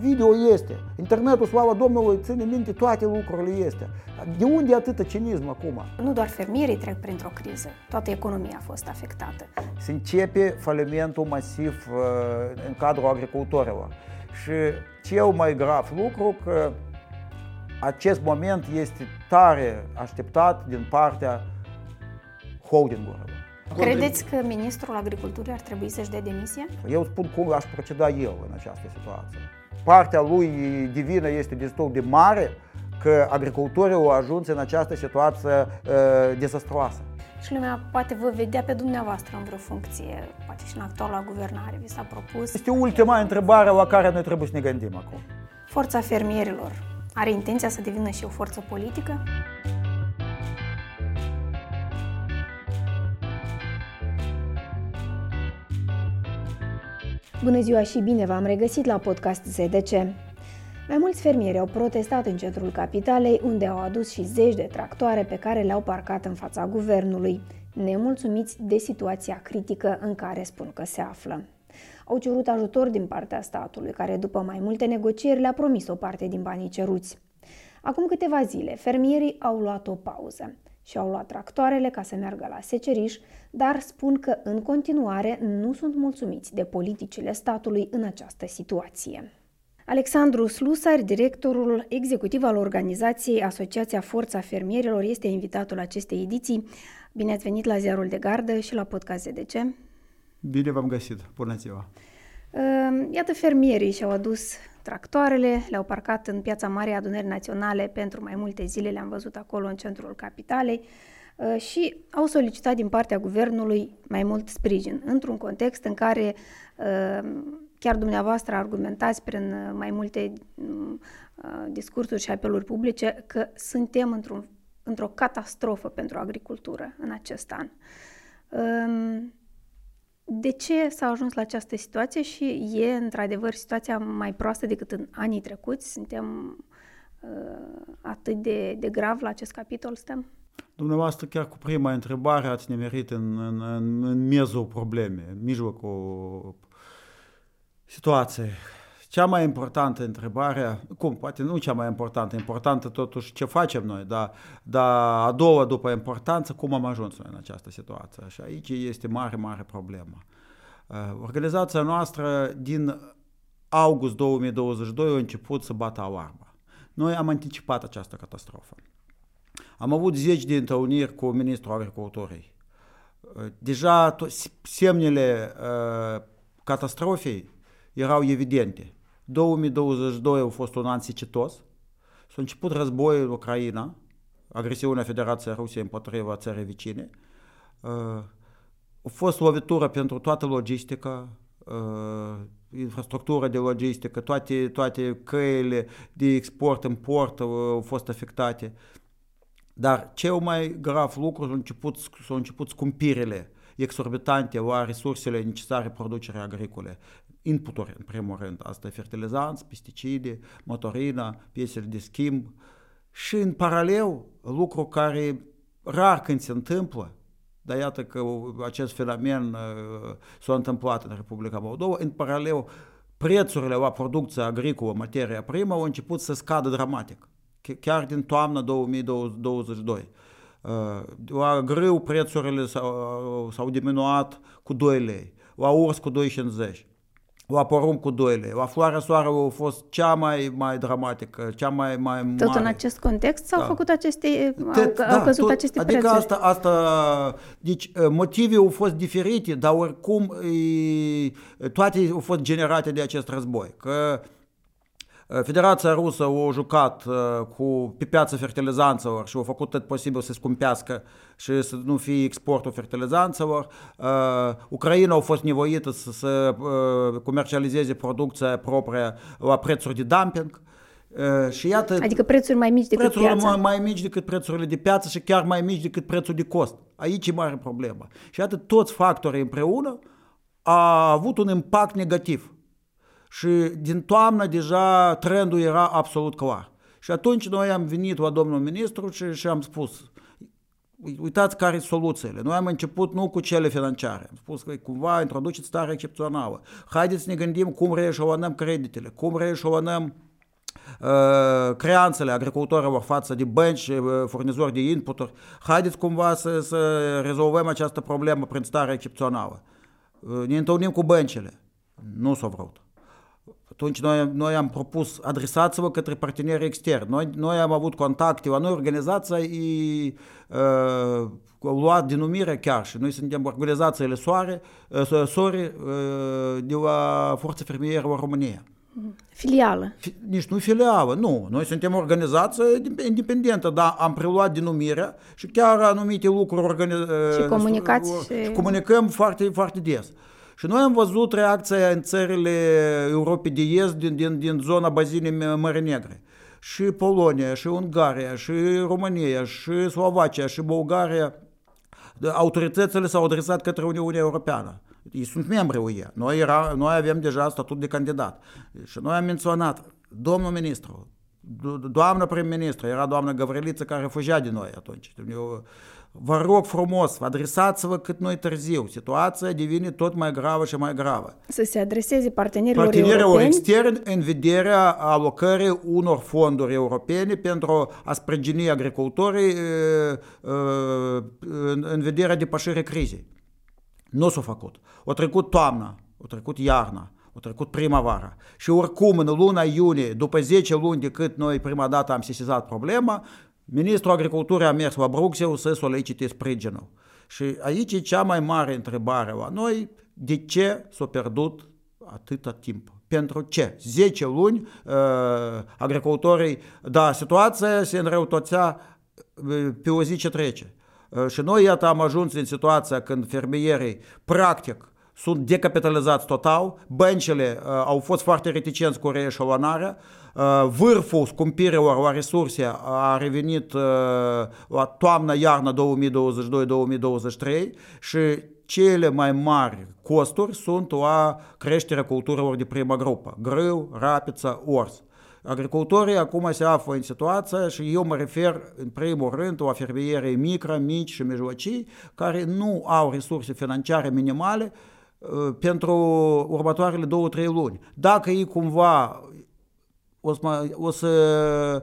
Video este. Internetul, slavă Domnului, ține minte toate lucrurile este. De unde atâta cinism acum? Nu doar fermierii trec printr-o criză, toată economia a fost afectată. Se începe falimentul masiv uh, în cadrul agricultorilor. Și cel mai grav lucru că acest moment este tare așteptat din partea holdingurilor. Credeți că ministrul agriculturii ar trebui să-și dea demisia? Eu spun cum aș proceda eu în această situație. Partea lui divină este destul de mare că agricultorii au ajuns în această situație uh, dezastroasă. Și lumea poate vă vedea pe dumneavoastră în vreo funcție, poate și în actuala guvernare, vi s-a propus. Este ultima întrebare la care noi trebuie să ne gândim acum. Forța fermierilor are intenția să devină și o forță politică? Bună ziua și bine v-am regăsit la podcast ZDC. Mai mulți fermieri au protestat în centrul capitalei, unde au adus și zeci de tractoare pe care le-au parcat în fața guvernului, nemulțumiți de situația critică în care spun că se află. Au cerut ajutor din partea statului, care după mai multe negocieri le-a promis o parte din banii ceruți. Acum câteva zile, fermierii au luat o pauză și au luat tractoarele ca să meargă la seceriș, dar spun că în continuare nu sunt mulțumiți de politicile statului în această situație. Alexandru Slusar, directorul executiv al organizației Asociația Forța Fermierilor, este invitatul acestei ediții. Bine ați venit la Ziarul de Gardă și la podcast ZDC. Bine v-am găsit. Bună ziua! Iată, fermierii și-au adus tractoarele, le-au parcat în piața Marii Adunări Naționale pentru mai multe zile, le-am văzut acolo în centrul capitalei uh, și au solicitat din partea guvernului mai mult sprijin, într-un context în care uh, chiar dumneavoastră argumentați prin uh, mai multe discursuri și apeluri publice că suntem într-un, într-o catastrofă pentru agricultură în acest an. Um, de ce s-a ajuns la această situație și e într-adevăr situația mai proastă decât în anii trecuți? Suntem uh, atât de, de grav la acest capitol, stăm? Dumneavoastră, chiar cu prima întrebare ați nimerit în, în, în, în mezul problemei, în mijlocul situației. Cea mai importantă întrebare, cum, poate nu cea mai importantă, importantă totuși ce facem noi, dar, dar a doua după importanță, cum am ajuns noi în această situație. Și aici este mare, mare problemă. Uh, organizația noastră din august 2022 a început să bată alarma. Noi am anticipat această catastrofă. Am avut zeci de întâlniri cu ministrul agriculturii. Uh, deja semnele uh, catastrofei erau evidente. 2022 a fost un an secetos. S-a început războiul în Ucraina, agresiunea Federației Rusiei împotriva țării vicine. Uh, a fost lovitură pentru toată logistica, uh, infrastructura de logistică, toate, toate căile de export-import au fost afectate. Dar cel mai grav lucru s-au început, s-au început scumpirile exorbitante la resursele necesare producerii agricole inputuri, în primul rând. Asta e fertilizanți, pesticide, motorina, piesele de schimb. Și în paralel, lucru care rar când se întâmplă, dar iată că acest fenomen uh, s-a întâmplat în Republica Moldova, în paralel, prețurile la producția agricolă, materia primă, au început să scadă dramatic, chiar din toamna 2022. Uh, la grâu prețurile s-au, s-au diminuat cu 2 lei, la urs cu 2,50 la porumb cu 2 lei. La floarea soarelui a fost cea mai, mai dramatică, cea mai, mai mare. Tot în acest context s-au da. făcut aceste, au, da, au căzut tot, aceste adică prețuri. Asta, asta, deci motivele au fost diferite, dar oricum e, toate au fost generate de acest război. Că Federația Rusă a jucat cu, pe piața fertilizanțelor și a făcut tot posibil să scumpească și să nu fie exportul fertilizanțelor. Ucraina a fost nevoită să, să comercializeze producția proprie la prețuri de dumping. Și iată, adică prețuri mai mici decât prețurile piața. Mai, mai mici decât prețurile de piață și chiar mai mici decât prețul de cost. Aici e mare problemă. Și iată, toți factorii împreună a avut un impact negativ și din toamnă deja trendul era absolut clar. Și atunci noi am venit la domnul ministru și, și am spus, uitați care sunt soluțiile. Noi am început nu cu cele financiare. Am spus că cumva introduceți stare excepțională. Haideți să ne gândim cum reeșalonăm creditele, cum reeșalonăm uh, creanțele agricultorilor față de bănci, uh, furnizori de inputuri. Haideți cumva să, să rezolvăm această problemă prin stare excepțională. Uh, ne întâlnim cu băncile. Nu s-a vrut. Atunci noi, noi am propus, adresați-vă către parteneri externi. Noi, noi am avut contacte, la noi organizația e uh, luat denumirea chiar și noi suntem organizațiile soare, uh, sori uh, de la Forța Fermieră România. Filială. Nici nu filială, nu. Noi suntem organizație independentă, dar am preluat denumirea și chiar anumite lucruri organizate. Și comunicați. Și, și comunicăm foarte, foarte des. Uh, și noi am văzut reacția în țările Europei de Est din, din, din zona bazinei Mării Negre. Și Polonia, și Ungaria, și România, și Slovacia, și Bulgaria. Autoritățile s-au adresat către Uniunea Europeană. Ei sunt membri UE. Noi, era, noi avem deja statut de candidat. Și noi am menționat, domnul ministru, doamna prim-ministru, era doamna Gavriliță care fugea de noi atunci. Vă rog frumos, adresați-vă cât noi târziu. Situația devine tot mai gravă și mai gravă. Să se adreseze partenerilor, partenerilor europeni? externi în vederea alocării unor fonduri europene pentru a sprijini agricultorii în vederea depășirii crizei. Nu s-a făcut. O trecut toamna, o trecut iarna, o trecut primăvara. Și oricum, în luna iunie, după 10 luni de cât noi prima dată am sesizat problema, Ministrul Agriculturii a mers la Bruxelles să solicite sprijinul. Și aici e cea mai mare întrebare la noi, de ce s-a pierdut atâta timp? Pentru ce? 10 luni uh, agricultorii, da, situația se înrăutățea uh, pe o zi ce trece. Uh, și noi, iată, am ajuns în situația când fermierii, practic, sunt decapitalizați total, băncile uh, au fost foarte reticenți cu reeșalonarea, uh, vârful scumpirilor la resurse a revenit uh, la toamna-iarna 2022-2023 și cele mai mari costuri sunt la creșterea culturilor de prima grupă, grâu, rapiță, ors. Agricultorii acum se află în situația și eu mă refer în primul rând la fermierii micro, mici și mijlocii care nu au resurse financiare minimale pentru următoarele două-trei luni. Dacă ei cumva o să, o să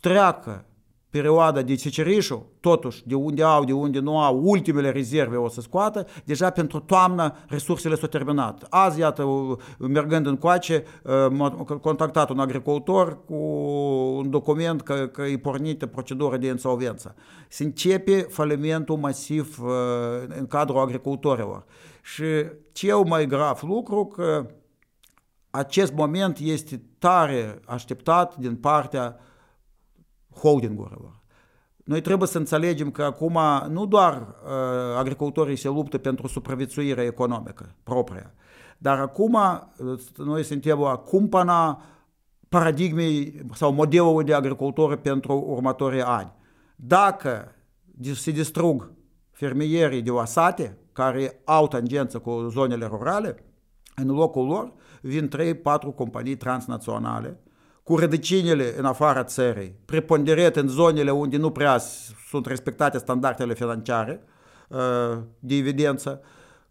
treacă perioada de secerișul, totuși, de unde au, de unde nu au, ultimele rezerve o să scoată, deja pentru toamnă resursele s-au terminat. Azi, iată, mergând în coace, m-a contactat un agricultor cu un document că, că e pornită procedura de insolvență. Se începe falimentul masiv în cadrul agricultorilor. Și cel mai grav lucru că acest moment este tare așteptat din partea holdingurilor. Noi trebuie să înțelegem că acum nu doar uh, agricultorii se luptă pentru supraviețuirea economică proprie, dar acum noi suntem la cumpăna paradigmei sau modelului de agricultură pentru următorii ani. Dacă se distrug fermierii de la sate, care au tangență cu zonele rurale, în locul lor vin 3-4 companii transnaționale cu rădăcinile în afara țării, preponderent în zonele unde nu prea sunt respectate standardele financiare de evidență,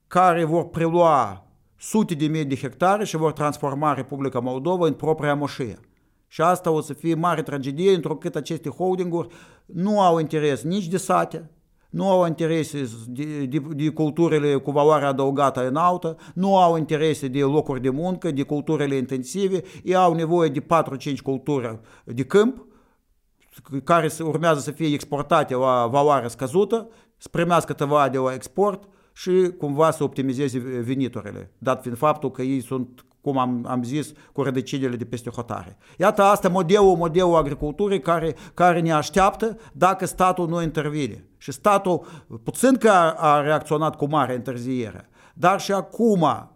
care vor prelua sute de mii de hectare și vor transforma Republica Moldova în propria moșie. Și asta o să fie mare tragedie, întrucât aceste holdinguri nu au interes nici de sate, nu au interese de, de, de culturile cu valoare adăugată înaltă, nu au interese de locuri de muncă, de culturile intensive, ei au nevoie de 4-5 culturi de câmp, care urmează să fie exportate la valoare scăzută, să primească tăva de la export și cumva să optimizeze veniturile, dat fiind faptul că ei sunt cum am, am zis, cu rădăcinile de peste hotare. Iată, asta modelul, modelul agriculturii care, care ne așteaptă dacă statul nu intervine. Și statul, puțin că a, a reacționat cu mare întârziere, dar și acum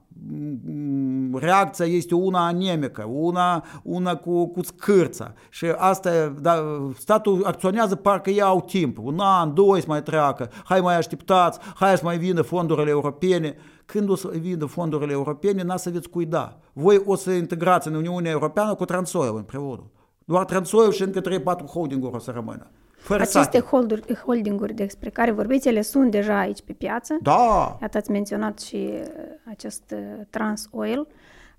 reacția este una anemică, una, una cu, cu scârță. Și asta, da, statul acționează parcă ei au timp, un an, doi să mai treacă, hai mai așteptați, hai să mai vină fondurile europene. Când o să vină fondurile europene, n-a să veți cuida. Voi o să integrați în Uniunea Europeană cu Transoiul împreună. Doar Transoiul și încă 3-4 holding-uri o să rămână. Fără Aceste sate. holduri, holdinguri despre care vorbiți, ele sunt deja aici pe piață. Da, Iată, ați menționat și uh, acest uh, Trans Oil.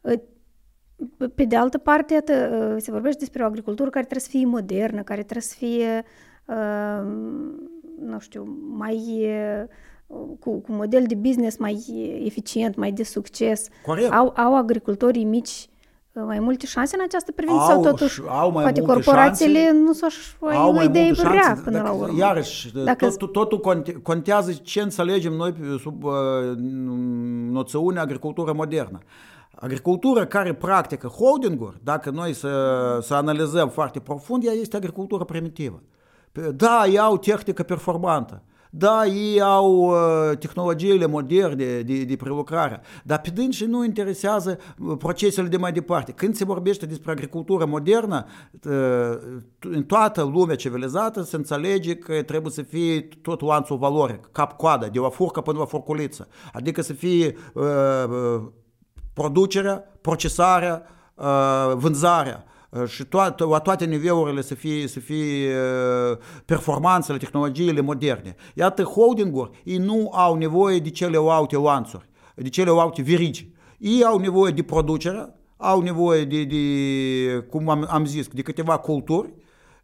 Uh, Pe de altă parte, iată, uh, se vorbește despre o agricultură care trebuie să fie modernă, care trebuie să fie, uh, nu știu, mai uh, cu, cu model de business mai eficient, mai de succes. Corect. Au, au agricultorii mici uh, mai multe șanse în această privință Au sau totuși și- au mai poate multe corporațiile șanse. nu sunt au o mai idee multe rea șanse, până la dacă- urmă. Iarăși, Dacă tot, totul conte, contează ce înțelegem noi pe- sub uh, noțiunea agricultură modernă. Agricultura care practică holding-uri, dacă noi să, să analizăm foarte profund, ea este agricultură primitivă. Pe- Da, ei au tehnică performantă. Da, ei au uh, tehnologiile moderne de, de prelucrare, dar pe dânsi nu interesează uh, procesele de mai departe. Când se vorbește despre agricultură modernă, uh, în toată lumea civilizată se înțelege că trebuie să fie tot lanțul valoric, cap-coadă, de la furcă până la furculiță. Adică să fie uh, uh, producerea, procesarea, uh, vânzarea uh, și toate, la toate nivelurile să fie, să fie uh, performanțele, tehnologiile moderne. Iată, holding-uri, ei nu au nevoie de celelalte lanțuri, de celelalte verigi. Ei au nevoie de producere, au nevoie de, de cum am, am zis, de câteva culturi,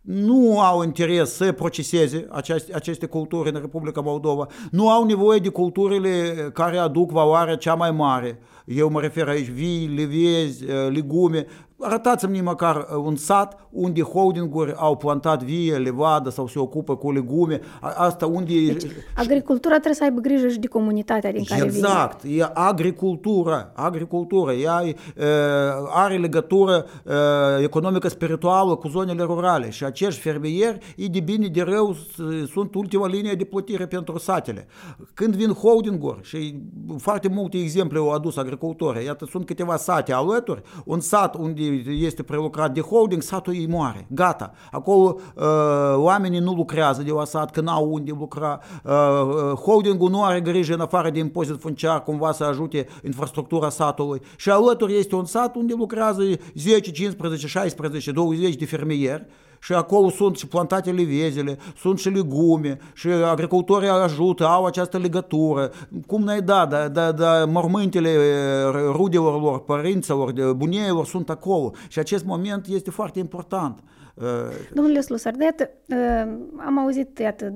nu au interes să proceseze aceste, aceste culturi în Republica Moldova, nu au nevoie de culturile care aduc valoarea cea mai mare. Eu mă refer aici vii, levezi, legume. Arătați-mi măcar un sat unde holdinguri au plantat vie, levadă sau se ocupă cu legume. A- Asta unde... Deci, agricultura trebuie să aibă grijă și de comunitatea din care vine. Exact, e agricultură, agricultură, ea e, are legătură e, economică spirituală cu zonele rurale și acești fermieri, ei de bine de rău s- sunt ultima linie de plătire pentru satele. Când vin holdinguri și foarte multe exemple au adus agricultorii, iată sunt câteva sate alături, un sat unde este prelucrat de holding, satul ei moare, gata. Acolo uh, oamenii nu lucrează de la sat, că n-au unde lucra. Uh, uh, holdingul nu are grijă în afară de impozit funciar cumva să ajute infrastructura satului. Și alături este un sat unde lucrează 10, 15, 16, 20 de fermieri și acolo sunt și plantate levezele, sunt și legume, și agricultorii ajută, au această legătură. Cum n-ai da, da, da, da mormântele eh, rudelor lor, părinților, de bunieilor sunt acolo. Și acest moment este foarte important. Eh, Domnule Slusardet, am auzit, iată,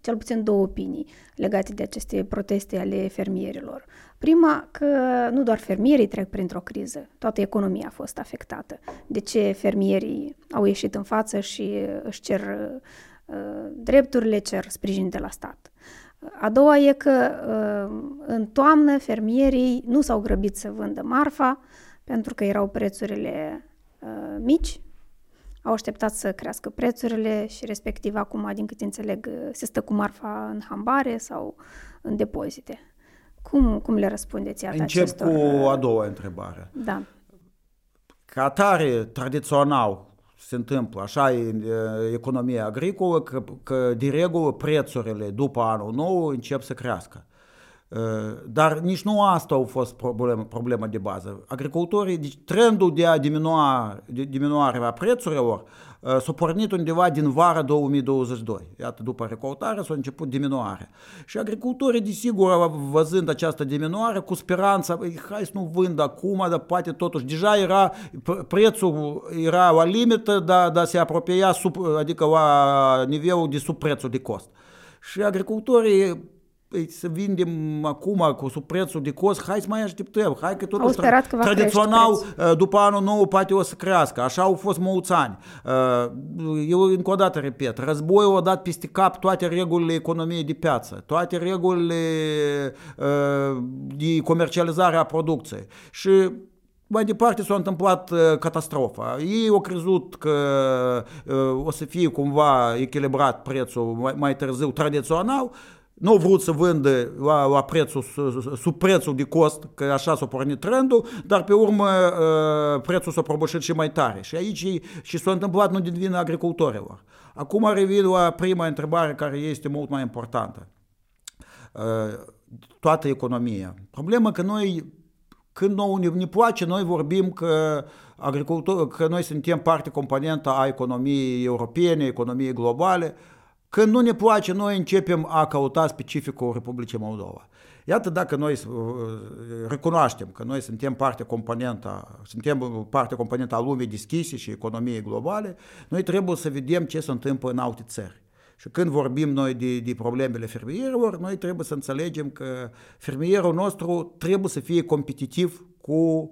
cel puțin două opinii legate de aceste proteste ale fermierilor. Prima, că nu doar fermierii trec printr-o criză, toată economia a fost afectată. De ce fermierii au ieșit în față și își cer uh, drepturile, cer sprijin de la stat. A doua e că uh, în toamnă fermierii nu s-au grăbit să vândă marfa pentru că erau prețurile uh, mici, au așteptat să crească prețurile și respectiv acum, din câte înțeleg, se stă cu marfa în hambare sau în depozite. Cum, cum le răspundeți iată Încep acestor... cu a doua întrebare. Da. Ca atare, tradițional, se întâmplă, așa e în e, economia agricolă, că, că de regulă prețurile după anul nou încep să crească. E, Dar nici nu asta a fost problema, problema de bază. Agricultorii, deci trendul de a diminua, de diminuarea prețurilor e, s-a pornit undeva din vara 2022. Iată, după recoltare s-a început diminuarea. Și agricultorii, desigur, văzând această diminuare, cu speranța, "Băi, hai să nu vând acum, dar poate totuși, deja era, pre- prețul era la limită, dar, dar se apropia, sub, adică la nivelul de sub prețul de cost. Și agricultorii Păi să vindem acum cu sub prețul de cost, hai să mai așteptăm, hai că totuși sperat că va tradițional crește uh, după anul nou poate o să crească, așa au fost mulți ani. Uh, Eu încă o dată repet, războiul a dat peste cap toate regulile economiei de piață, toate regulile uh, de comercializare a producției și mai departe s-a întâmplat uh, catastrofa. Ei au crezut că uh, o să fie cumva echilibrat prețul mai, mai târziu tradițional, nu au vrut să vândă la, la prețul, sub prețul de cost, că așa s-a pornit trendul, dar pe urmă uh, prețul s-a prăbușit și mai tare. Și aici e- și s-a întâmplat nu din vina agricultorilor. Acum revin la prima întrebare care este mult mai importantă. Uh, Toată economia. Problema că noi când nouă ne, ne place, noi vorbim că agricultor, că noi suntem parte componentă a economiei europene, economiei globale. Când nu ne place, noi începem a căuta specificul Republicii Moldova. Iată dacă noi recunoaștem că noi suntem parte componentă, suntem parte componentă a lumii deschise și economiei globale, noi trebuie să vedem ce se întâmplă în alte țări. Și când vorbim noi de, de problemele fermierilor, noi trebuie să înțelegem că fermierul nostru trebuie să fie competitiv cu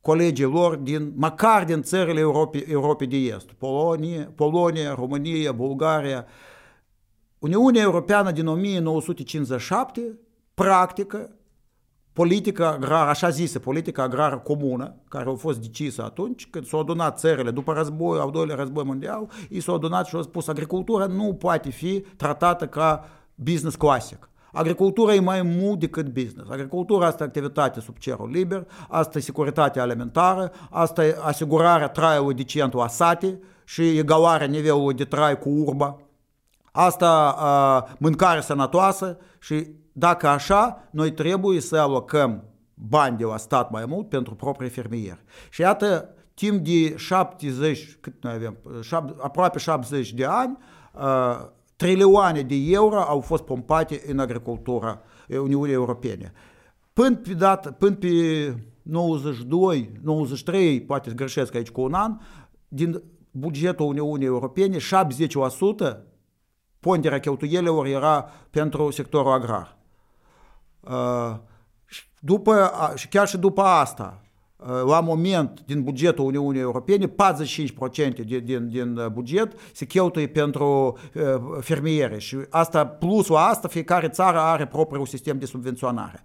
colegii lor din, măcar din țările Europei, Europei de Est, Polonia, Polonia, România, Bulgaria. Uniunea Europeană din 1957 practică politica agrară, așa zisă, politica agrară comună, care a fost decisă atunci, când s-au adunat țările după război, al doilea război mondial, ei s-au adunat și au spus, agricultura nu poate fi tratată ca business clasic. Agricultura e mai mult decât business. Agricultura asta e activitate sub cerul liber, asta e securitatea alimentară, asta e asigurarea traiului decent la sate și egalarea nivelului de trai cu urba. Asta uh, mâncare sănătoasă și dacă așa, noi trebuie să alocăm bani de la stat mai mult pentru proprii fermieri. Și iată, timp de 70, cât noi avem, aproape 70 de ani, uh, trilioane de euro au fost pompate în agricultura Uniunii Europene. Până pe, dată, până pe 92, 93, poate greșesc aici cu un an, din bugetul Uniunii Europene, 70% ponderea cheltuielilor era pentru sectorul agrar. După, și chiar și după asta, la moment, din bugetul Uniunii Europene, 45% din, din, din buget se cheltuie pentru fermiere și asta, plus la asta, fiecare țară are propriul sistem de subvenționare.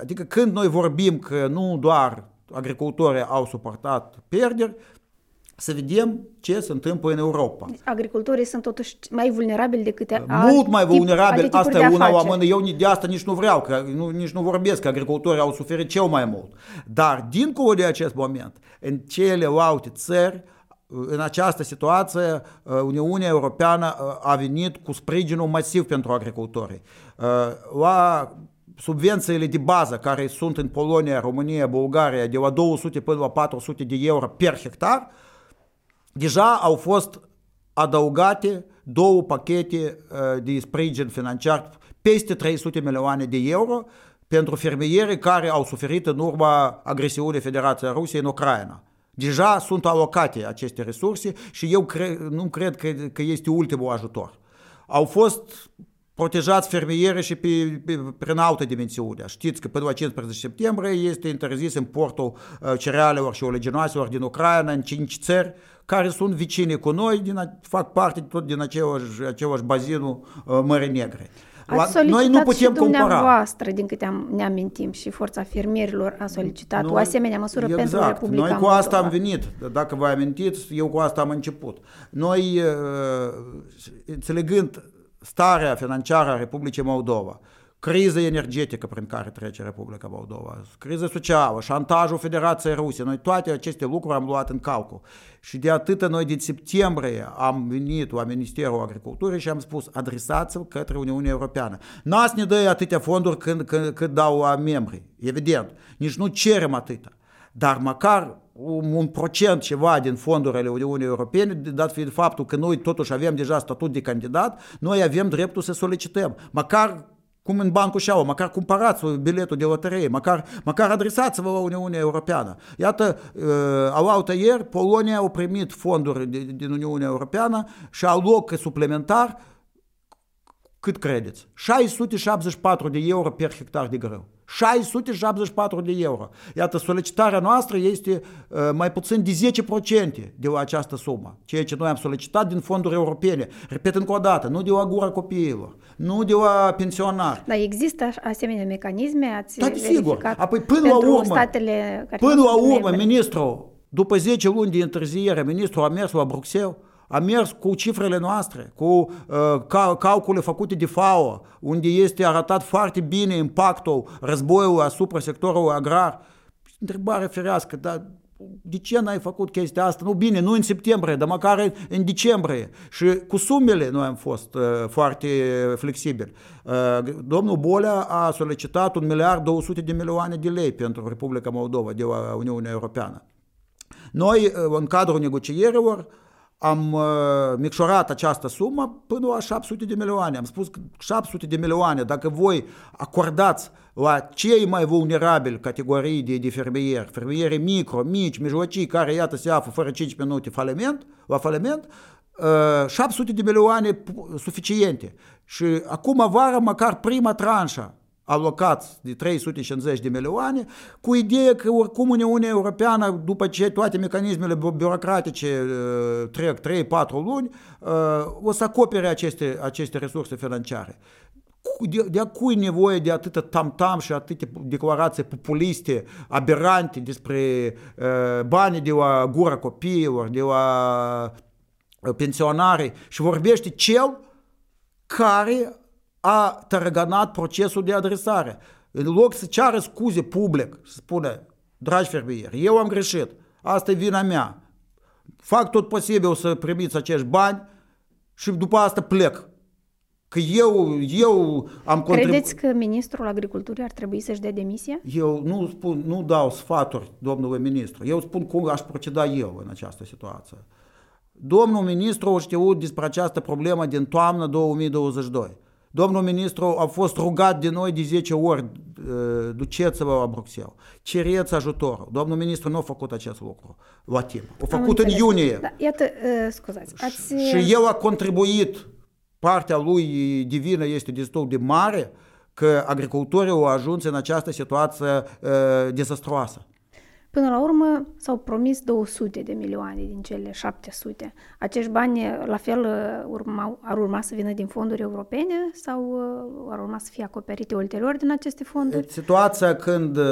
Adică când noi vorbim că nu doar agricultorii au suportat pierderi, să vedem ce se întâmplă în Europa. Deci, agricultorii sunt totuși mai vulnerabili decât Mult mai vulnerabili, asta e una la mână, eu de asta nici nu vreau, că nu, nici nu vorbesc că agricultorii au suferit cel mai mult. Dar, dincolo de acest moment, în celelalte țări, în această situație, Uniunea Europeană a venit cu sprijinul masiv pentru agricultorii. La subvențiile de bază care sunt în Polonia, România, Bulgaria, de la 200 până la 400 de euro per hectar, deja au fost adăugate două pachete de sprijin financiar peste 300 milioane de euro pentru fermieri care au suferit în urma agresiunii Federației Rusiei în Ucraina. Deja sunt alocate aceste resurse și eu cre- nu cred că, că este ultimul ajutor. Au fost protejați fermieri și pe, pe, prin altă dimensiune. Știți că până la 15 septembrie este interzis importul cerealelor și oleginoaselor din Ucraina în 5 țări, care sunt vicini cu noi, din, fac parte tot din același, același bazinul uh, Mării Negre. Ați noi nu putem și dumneavoastră, din câte am, ne amintim, și Forța Fermierilor a solicitat noi, o asemenea măsură exact. pentru Republica Noi cu Moldova. asta am venit, dacă vă amintiți, eu cu asta am început. Noi, uh, înțelegând starea financiară a Republicii Moldova, criză energetică prin care trece Republica Moldova, criză socială, șantajul Federației Rusie, noi toate aceste lucruri am luat în calcul. Și de atât noi din septembrie am venit la Ministerul Agriculturii și am spus adresați-l către Uniunea Europeană. N-ați ne dă atâtea fonduri când, când, când dau la membri, evident. Nici nu cerem atâta. Dar măcar un, un procent ceva din fondurile Uniunii Europene, dat fiind faptul că noi totuși avem deja statut de candidat, noi avem dreptul să solicităm. Măcar cum în bancul Șaua, măcar cumpărați biletul de loterie, măcar, măcar adresați-vă la Uniunea Europeană. Iată, uh, alaltă ieri, Polonia a primit fonduri din Uniunea Europeană și aloc suplimentar, cât credeți? 674 de euro per hectar de grâu. 674 de euro. Iată, solicitarea noastră este uh, mai puțin de 10% de la această sumă, ceea ce noi am solicitat din fonduri europene. Repet încă o dată, nu de la gura copiilor, nu de la pensionar. Dar există asemenea mecanisme, ați da, sigur. Apoi, până la urmă, statele care până la urmă, ministrul, după 10 luni de întârziere, ministrul a mers la Bruxelles a mers cu cifrele noastre, cu uh, calcule făcute de FAO, unde este arătat foarte bine impactul războiului asupra sectorului agrar. Întrebare ferească, dar de ce n-ai făcut chestia asta? Nu bine, nu în septembrie, dar măcar în decembrie. Și cu sumele noi am fost uh, foarte flexibili. Uh, domnul Bolea a solicitat un miliard 200 de milioane de lei pentru Republica Moldova de la Uniunea Europeană. Noi, uh, în cadrul negocierilor, am uh, micșorat această sumă până la 700 de milioane. Am spus că 700 de milioane, dacă voi acordați la cei mai vulnerabili categorii de, de fermieri, fermieri micro, mici, mijlocii, care iată se află fără 5 minute faliment, la faliment, uh, 700 de milioane suficiente. Și acum vară măcar prima tranșă alocați de 350 de milioane, cu ideea că oricum Uniunea Europeană, după ce toate mecanismele birocratice uh, trec 3-4 luni, uh, o să acopere aceste, aceste resurse financiare. De, de a cui nevoie de atâta tam-tam și atâtea declarații populiste, aberante despre uh, banii de la gura copiilor, de la pensionare și vorbește cel care a tărăganat procesul de adresare. În loc să ceară scuze public, să spune, dragi fermieri, eu am greșit, asta e vina mea, fac tot posibil să primiți acești bani și după asta plec. Că eu, eu am contribuit... Credeți că ministrul agriculturii ar trebui să-și dea demisia? Eu nu, spun, nu dau sfaturi domnului ministru. Eu spun cum aș proceda eu în această situație. Domnul ministru a știut despre această problemă din toamnă 2022. Domnul ministru a fost rugat de noi de 10 ori, duceți-vă la Bruxelles, cereți ajutor. Domnul ministru nu a făcut acest lucru la timp. A făcut în iunie. Da, iată, scuzați. Ați... Și el a contribuit, partea lui divină este destul de mare, că agricultorii au ajuns în această situație uh, dezastroasă. Până la urmă s-au promis 200 de milioane din cele 700. Acești bani, la fel, urma, ar urma să vină din fonduri europene sau uh, ar urma să fie acoperite ulterior din aceste fonduri? Situația când uh,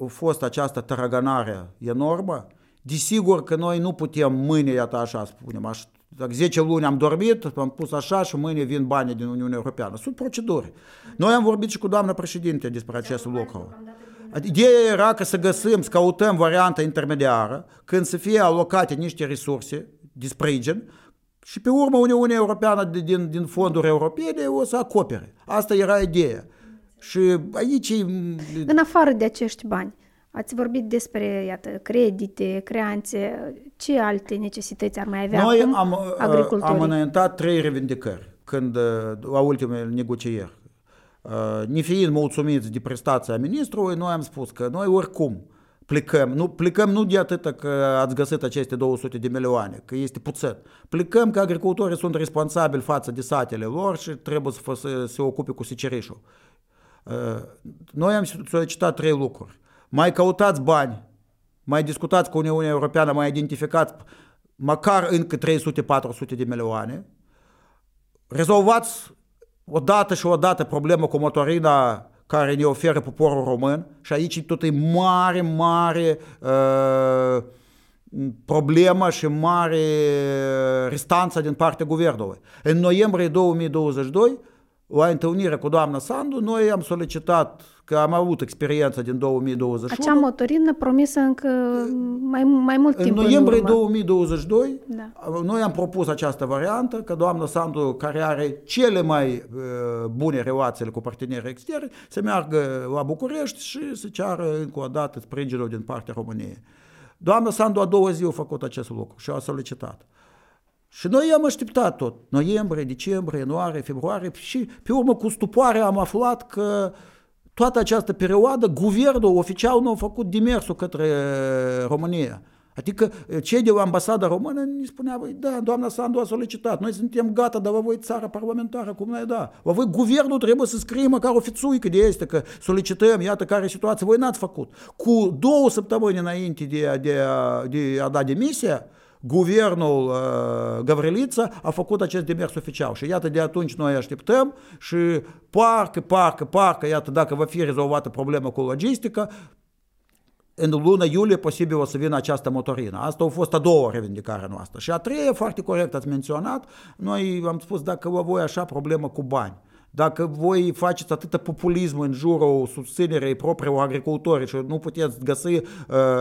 a fost această taraganare enormă, desigur că noi nu putem mâine, iată așa spunem, așa, dacă 10 luni am dormit, am pus așa și mâine vin banii din Uniunea Europeană. Sunt proceduri. Noi am vorbit și cu doamna președinte despre acest lucru. Ideea era că să găsim, să căutăm varianta intermediară, când să fie alocate niște resurse de sprijin și pe urmă Uniunea Europeană din, din fonduri europene o să acopere. Asta era ideea. Și aici... În afară de acești bani, ați vorbit despre, iată, credite, creanțe, ce alte necesități ar mai avea Noi am, am înaintat trei revendicări când, la ultimele negocieri. Nefiind mulțumiți de prestația ministrului, noi am spus că noi oricum plecăm, nu, plecăm nu de atât că ați găsit aceste 200 de milioane, că este puțin. Plecăm că agricultorii sunt responsabili față de satele lor și trebuie să, să se ocupe cu secerișul. Noi am solicitat trei lucruri. Mai căutați bani, mai discutați cu Uniunea Europeană, mai identificați măcar încă 300-400 de milioane, rezolvați odată și odată problemă cu motorina care ne oferă poporul român și aici tot e mare, mare uh, problemă și mare restanță din partea guvernului. În noiembrie 2022 la întâlnire cu doamna Sandu, noi am solicitat, că am avut experiența din 2021. Acea motorină promisă încă mai, mai mult timp în noiembrie în 2022, da. noi am propus această variantă, că doamna Sandu, care are cele mai uh, bune relații cu parteneri externi, să meargă la București și să ceară încă o dată sprijinul din partea României. Doamna Sandu a doua zi a făcut acest lucru și a solicitat. Și noi am așteptat tot, noiembrie, decembrie, ianuarie, februarie și pe urmă cu stupoare am aflat că toată această perioadă guvernul oficial nu a făcut demersul către România. Adică cei de la ambasada română ne spunea, băi, da, doamna Sandu a solicitat, noi suntem gata, dar la voi țara parlamentară, cum noi da? La voi guvernul trebuie să scrie măcar o fițuică de este, că solicităm, iată care e situația, voi n-ați făcut. Cu două săptămâni înainte de, de, de a da demisia, guvernul uh, Gavrilița a făcut acest demers oficial și iată de atunci noi așteptăm și parcă, parcă, parcă, iată dacă va fi rezolvată problema cu logistica, în luna iulie posibil o să vină această motorină. Asta a fost a doua revindicare noastră. Și a treia, foarte corect ați menționat, noi am spus dacă vă voi așa problemă cu bani. Dacă voi faceți atâta populism în jurul susținerei propriilor agricultori și nu puteți găsi uh,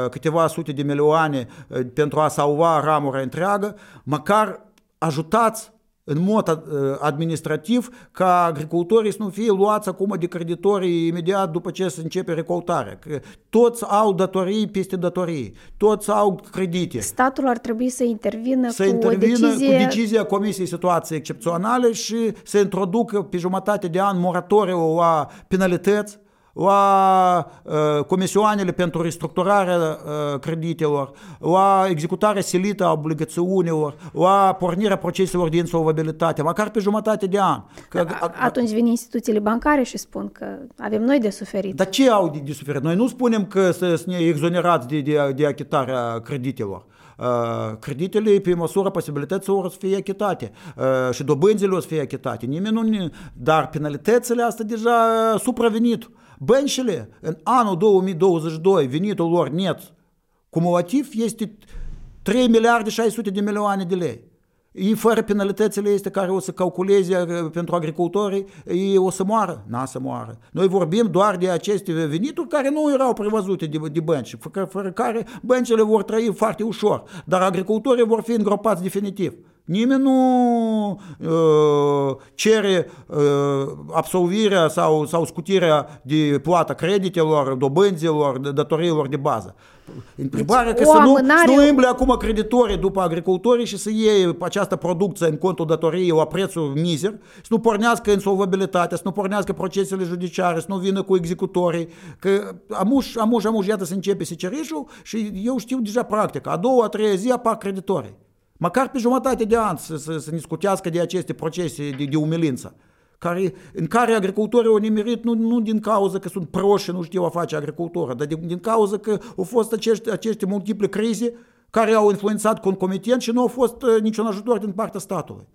câteva sute de milioane uh, pentru a salva ramura întreagă, măcar ajutați în mod administrativ ca agricultorii să nu fie luați acum de creditorii imediat după ce se începe recoltarea. Că toți au datorii peste datorii, toți au credite. Statul ar trebui să intervină, să cu, intervină o decizie... cu decizia Comisiei Situații Excepționale și să introducă pe jumătate de an moratoriu la penalități la uh, comisioanele pentru restructurarea uh, creditelor, la executarea silită a obligațiunilor, la pornirea proceselor de insolvabilitate, măcar pe jumătate de an. Că, a, atunci vin instituțiile bancare și spun că avem noi de suferit. Dar ce au de, de suferit? Noi nu spunem că să, să ne exonerați de, de, de achitarea creditelor. Uh, creditele pe măsura posibilităților o să fie achitate uh, și dobânzile o să fie achitate. Nimeni nu, dar penalitățile astea deja supravenit. Băncile, în anul 2022, venitul lor net cumulativ este 3 miliarde 600 de milioane de lei. Ei, fără penalitățile este care o să calculeze pentru agricultorii, ei o să moară, n-a să moară. Noi vorbim doar de aceste venituri care nu erau prevăzute de, de bănci, fără care băncile vor trăi foarte ușor, dar agricultorii vor fi îngropați definitiv. Nimeni nu uh, cere uh, absolvirea sau, sau scutirea de plata creditelor, dobânzilor, datoriilor de bază. Întrebarea deci, că să nu, amânare... să nu îmble acum creditorii după agricultorii și să iei această producție în contul datoriei la prețul mizer, să nu pornească insolvabilitatea, să nu pornească procesele judiciare, să nu vină cu executorii, că amuș, amuș, amuș, iată să începe secerișul și eu știu deja practic, a doua, a treia zi apar creditorii. Măcar pe jumătate de an să, să, să ne scutească de aceste procese de, de umilință, care, în care agricultorii au nimerit nu, nu din cauza că sunt proști și nu știu a face agricultură, dar din, din cauza că au fost acești, aceste multiple crize care au influențat concomitent și nu au fost uh, niciun ajutor din partea statului.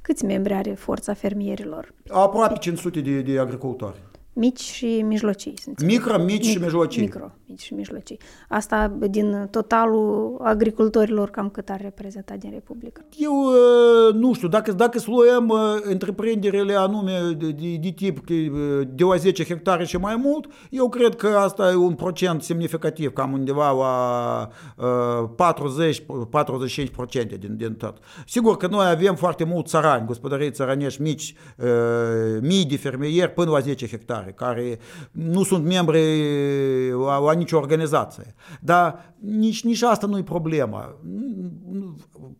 Câți membri are forța fermierilor? Aproape 500 de, de agricultori. Mici și mijlocii. Sunt micro, mici Mic, și mijlocii. Micro, mici și mijlocii. Asta din totalul agricultorilor cam cât ar reprezenta din Republică? Eu uh, nu știu, dacă, dacă să luăm uh, întreprinderile anume de, de, de tip uh, de la 10 hectare și mai mult, eu cred că asta e un procent semnificativ, cam undeva la 40-45% din, din tot. Sigur că noi avem foarte mulți țărani, gospodării țărănești mici, mii de fermieri până la 10 hectare care, care nu sunt membri la, la nicio organizație. Dar nici, nici asta nu e problema.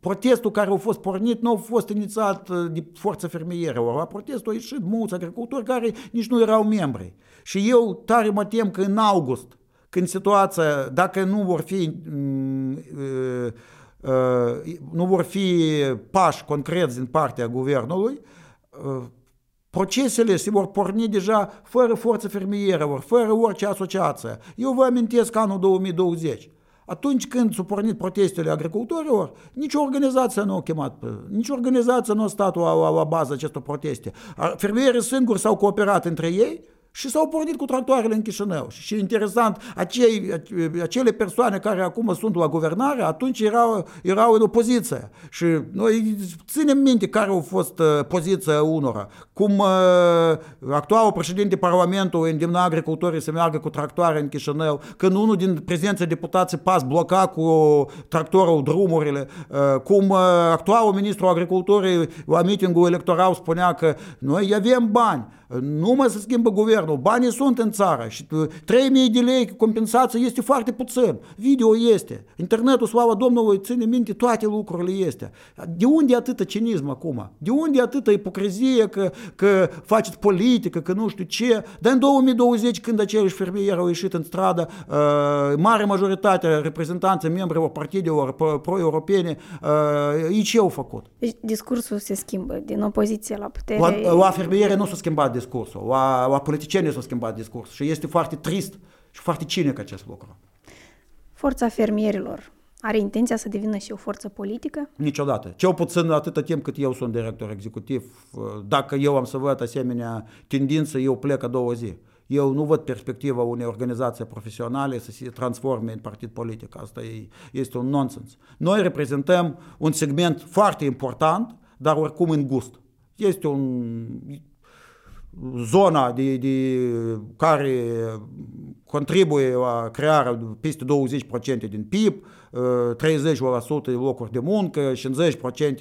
Protestul care a fost pornit nu a fost inițiat de forță fermieră. La protestul au ieșit mulți agricultori care nici nu erau membri. Și eu tare mă tem că în august, când situația, dacă nu vor fi nu vor fi pași concreți din partea guvernului, Procesele se vor porni deja fără forță fermieră, fără orice asociație. Eu vă amintesc anul 2020. Atunci când s-au pornit protestele agricultorilor, nicio organizație nu a chemat, nicio organizație nu a stat la, la, la bază acestor proteste. Fermierii singuri s-au cooperat între ei și s-au pornit cu tractoarele în Chișinău. Și interesant, acei, acele persoane care acum sunt la guvernare, atunci erau, erau în opoziție. Și noi ținem minte care a fost uh, poziția unora. Cum uh, actualul președinte Parlamentului îndemna agricultorii să meargă cu tractoare în Chișinău, când unul din prezenții deputații PAS bloca cu tractorul drumurile, uh, cum uh, actualul ministru agriculturii la mitingul electoral spunea că noi avem bani, nu mai se schimbă guvernul, banii sunt în țară și 3000 de lei compensație este foarte puțin. Video este, internetul, slavă Domnului, ține minte, toate lucrurile este. De unde atâta cinism acum? De unde atâta ipocrizie că, că faceți politică, că nu știu ce? Dar în 2020, când aceiași fermieri au ieșit în stradă, uh, mare majoritate reprezentanții membrilor partidelor pro-europene, uh, ei ce au făcut? Deci discursul se schimbă din opoziție la putere. La, la fermieri nu s-a schimbat discursul, la, la politicieni s-a schimbat discursul și este foarte trist și foarte cinic acest lucru. Forța fermierilor are intenția să devină și o forță politică? Niciodată. Cel puțin atâta timp cât eu sunt director executiv, dacă eu am să văd asemenea tendință, eu plec a două zi. Eu nu văd perspectiva unei organizații profesionale să se transforme în partid politic. Asta e, este un nonsens. Noi reprezentăm un segment foarte important, dar oricum în gust. Este un zona de, de care contribuie la crearea peste 20% din PIB, 30% de locuri de muncă, 50%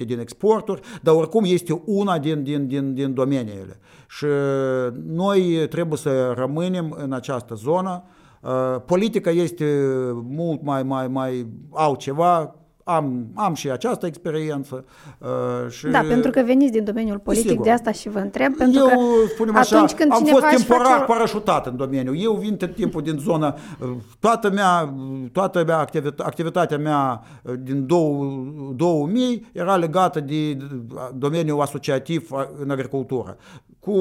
din exporturi, dar oricum este una din, din, din, din domeniile. Și noi trebuie să rămânem în această zonă. Politica este mult mai, mai, mai altceva, am, am și această experiență. Uh, și da, pentru că veniți din domeniul politic, sigur. de asta și vă întreb, pentru Eu, că spunem așa, atunci când am fost temporar face... parașutat în domeniu. Eu vin tot timpul din zonă, toată mea, toată mea activit- activitatea mea uh, din 2000 era legată de domeniul asociativ în agricultură. Cu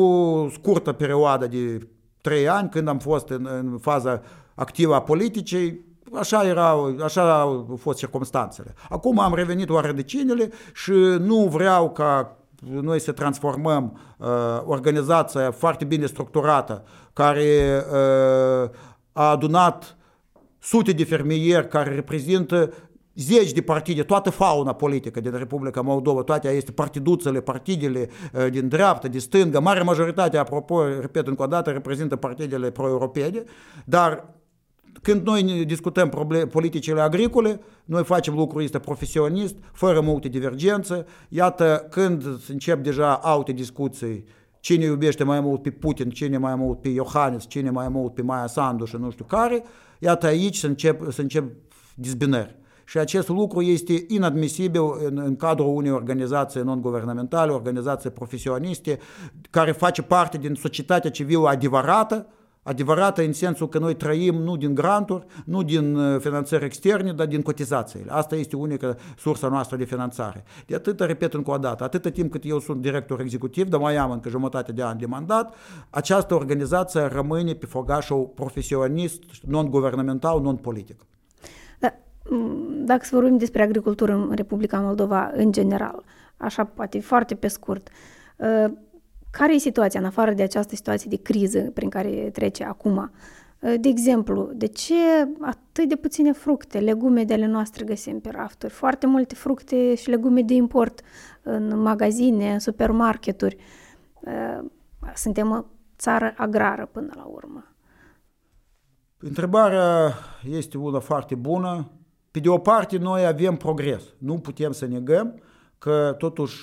scurtă perioadă de trei ani, când am fost în, în faza activă a politicii, Așa, era, așa au fost circumstanțele. Acum am revenit la rădăcinile și nu vreau ca noi să transformăm uh, organizația foarte bine structurată, care uh, a adunat sute de fermieri care reprezintă zeci de partide, toată fauna politică din Republica Moldova, toate este partiduțele, partidele uh, din dreapta, de stânga, mare majoritate, apropo, repet încă o dată, reprezintă partidele pro-europene, dar când noi discutăm probleme, politicile agricole, noi facem lucrul ăsta profesionist, fără multe divergențe. Iată, când încep deja alte discuții, cine iubește mai mult pe Putin, cine mai mult pe Iohannis, cine mai mult pe Maia Sandu și nu știu care, iată aici să încep, să încep dizbinări. Și acest lucru este inadmisibil în, în cadrul unei organizații non-guvernamentale, organizații profesioniste, care face parte din societatea civilă adevărată, adevărată în sensul că noi trăim nu din granturi, nu din uh, finanțări externe, dar din cotizațiile. Asta este unica sursa noastră de finanțare. De atât, repet încă o dată, atâta timp cât eu sunt director executiv, dar mai am încă jumătate de an de mandat, această organizație rămâne pe fogașul profesionist, non-guvernamental, non-politic. Da, dacă să vorbim despre agricultură în Republica Moldova în general, așa poate foarte pe scurt, uh, care e situația în afară de această situație de criză prin care trece acum? De exemplu, de ce atât de puține fructe, legume de ale noastre găsim pe rafturi? Foarte multe fructe și legume de import în magazine, în supermarketuri. Suntem o țară agrară până la urmă. Întrebarea este una foarte bună. Pe de o parte, noi avem progres. Nu putem să negăm că totuși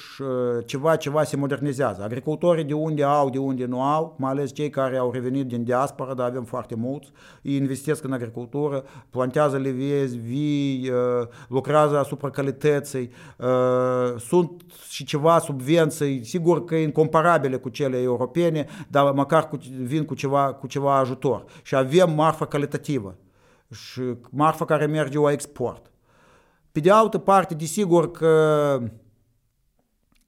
ceva, ceva se modernizează. Agricultorii de unde au, de unde nu au, mai ales cei care au revenit din diaspora, dar avem foarte mulți, îi investesc în agricultură, plantează levezi vii, lucrează asupra calității, sunt și ceva subvenții, sigur că incomparabile cu cele europene, dar măcar cu, vin cu ceva, cu ceva ajutor. Și avem marfă calitativă și marfă care merge la export. Pe de altă parte, desigur că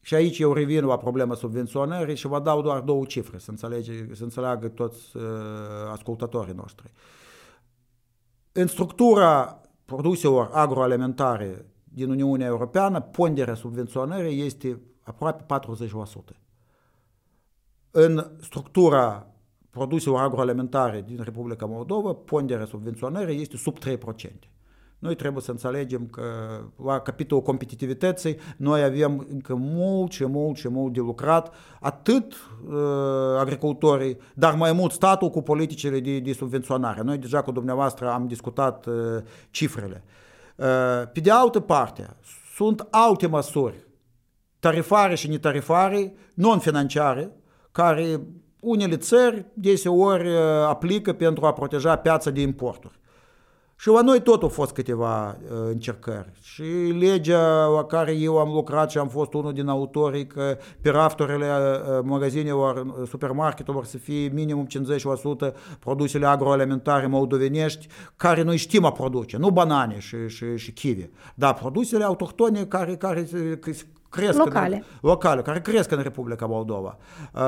și aici eu revin la problema subvenționării și vă dau doar două cifre să, înțelege, să înțeleagă toți uh, ascultătorii noștri. În structura produselor agroalimentare din Uniunea Europeană, ponderea subvenționării este aproape 40%. În structura produselor agroalimentare din Republica Moldova, ponderea subvenționării este sub 3%. Noi trebuie să înțelegem că la capitolul competitivității noi avem încă mult și mult și mult de lucrat, atât uh, agricultorii, dar mai mult statul cu politicile de, de subvenționare. Noi deja cu dumneavoastră am discutat uh, cifrele. Uh, pe de altă parte, sunt alte măsuri, tarifare și netarifare, non-financiare, care unele țări deseori uh, aplică pentru a proteja piața de importuri. Și la noi tot au fost câteva uh, încercări. Și legea la care eu am lucrat și am fost unul din autorii că pe rafturile uh, magazinelor, uh, supermarketelor să fie minimum 50% produsele agroalimentare moldovenești care noi știm a produce, nu banane și, și, și kiwi, dar produsele autohtone care, care cresc locale. În, locale, care cresc în Republica Moldova. Uh,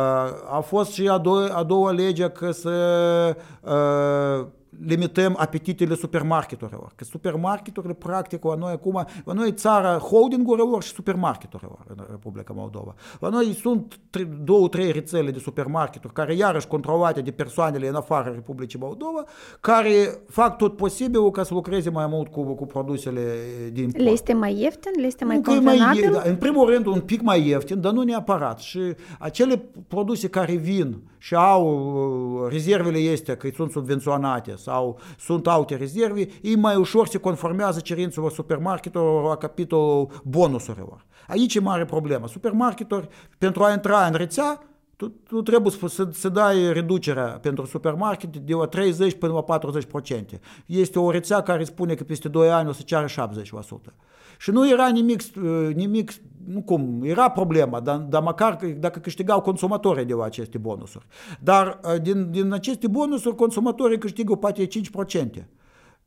a fost și a doua, a doua lege că să uh, limităm apetitele supermarketurilor. Că supermarketurile, practic, la noi acum, la noi țara holdingurilor și supermarketurilor în Republica Moldova. La noi sunt două, trei rețele de supermarketuri care iarăși controlate de persoanele în afara Republicii Moldova, care fac tot posibilul ca să lucreze mai mult cu, cu produsele din import. Le este mai ieftin? Le este mai convenabil? Mai, în primul rând un pic mai ieftin, dar nu neapărat. Și acele produse care vin și au rezervele este că sunt subvenționate sau sunt alte rezerve, ei mai ușor se conformează cerințelor supermarketelor la capitolul bonusurilor. Aici e mare problemă. Supermarketul, pentru a intra în rețea, tu, tu trebuie să, să dai reducerea pentru supermarket de la 30 până la 40%. Este o rețea care spune că peste 2 ani o să ceară 70%. Și nu era nimic, nimic nu cum, era problema, dar, dar măcar dacă câștigau consumatorii de la aceste bonusuri. Dar din, din aceste bonusuri consumatorii câștigă poate 5%.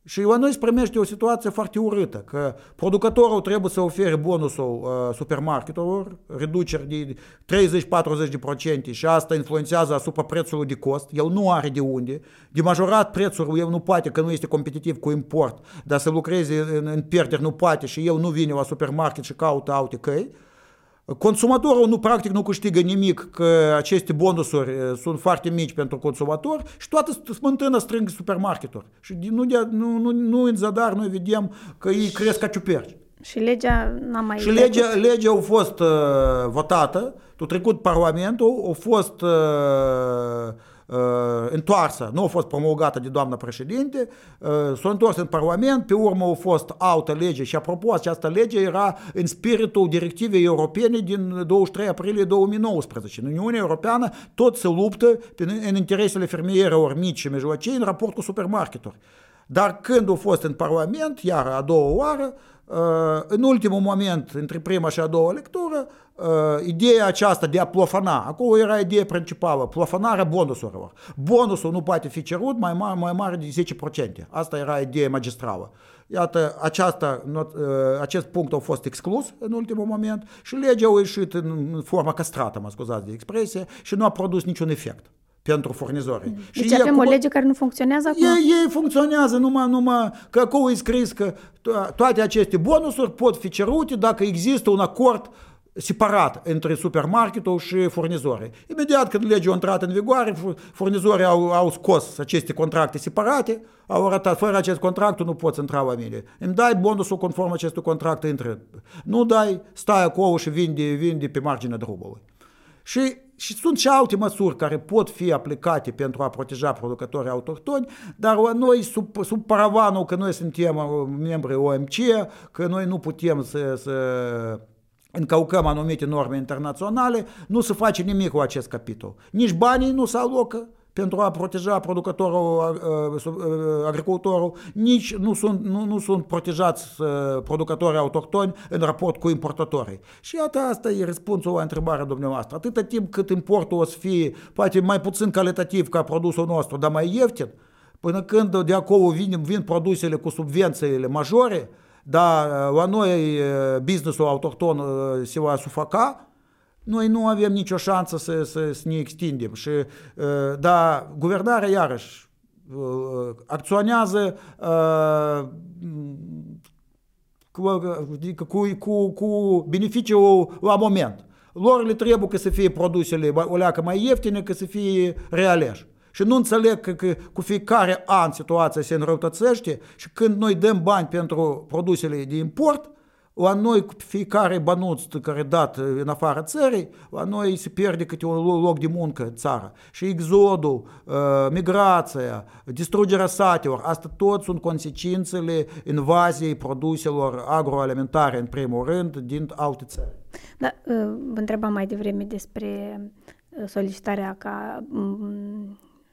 Și la noi se primește o situație foarte urâtă, că producătorul trebuie să ofere bonusul uh, supermarketelor, reduceri de 30-40% și asta influențează asupra prețului de cost. El nu are de unde. De majorat prețul el nu poate, că nu este competitiv cu import, dar să lucreze în, în pierderi nu poate și el nu vine la supermarket și caută alte căi. Consumatorul nu practic nu câștigă nimic că aceste bonusuri sunt foarte mici pentru consumator și toată smântână strâng supermarketuri. Și nu, de, nu, nu, nu în zadar noi vedem că ei cresc ca ciuperci. Și legea n-a mai... Și legea, legea a fost uh, votată, a trecut Parlamentul, a fost uh, uh, întoarsă, nu a fost promulgată de doamna președinte, uh, s-a întors în Parlament, pe urmă a fost altă lege și apropo, această lege era în spiritul directivei europene din 23 aprilie 2019. În Uniunea Europeană tot se luptă în interesele fermierilor mici și mijlocii în raport cu supermarketuri. Dar când a fost în Parlament, iar a doua oară, în ultimul moment, între prima și a doua lectură, ideea aceasta de a plafona, acolo era ideea principală, plafonarea bonusurilor. Bonusul nu poate fi cerut mai mare, mai mare de 10%. Asta era ideea magistrală. Iată, aceasta, acest punct a fost exclus în ultimul moment și legea a ieșit în forma castrată, mă scuzați de expresie, și nu a produs niciun efect pentru furnizori. Mm. Deci și avem acum, o lege care nu funcționează acum? Ei, ei funcționează numai, numai că acolo e scris că toate aceste bonusuri pot fi cerute dacă există un acord separat între supermarketul și furnizorii. Imediat când legea a intrat în vigoare, furnizorii au, au scos aceste contracte separate, au arătat, fără acest contract tu nu poți intra la mine. Îmi dai bonusul conform acestui contract, intră. Nu dai, stai acolo și vinde, vinde pe marginea drumului. Și, și sunt și alte măsuri care pot fi aplicate pentru a proteja producătorii autohtoni, dar noi, sub, sub paravanul că noi suntem uh, membri OMC, că noi nu putem să, să încălcăm anumite norme internaționale, nu se face nimic cu acest capitol. Nici banii nu se alocă, pentru a proteja producătorul, agricultorul, nici nu sunt, nu, nu sunt protejați producătorii autohtoni în raport cu importatorii. Și iată, asta e răspunsul la întrebarea dumneavoastră. Atâta timp cât importul o să fie poate mai puțin calitativ ca produsul nostru, dar mai ieftin, până când de acolo vin, vin produsele cu subvențiile majore, dar la noi businessul autohton se va sufoca, noi nu avem nicio șansă să, să, să ne extindem. Și, da, guvernarea iarăși acționează cu, cu, cu, cu beneficiul la moment. Lor le trebuie că să fie produsele o leacă mai ieftine, că să fie realeși. Și nu înțeleg că, că cu fiecare an situația se înrăutățește și când noi dăm bani pentru produsele de import, la noi cu fiecare bănuț care dat în afara țării, la noi se pierde câte un loc de muncă în țară. Și exodul, migrația, distrugerea satelor, asta tot sunt consecințele invaziei produselor agroalimentare, în primul rând, din alte țări. Da, vă întrebam mai devreme despre solicitarea ca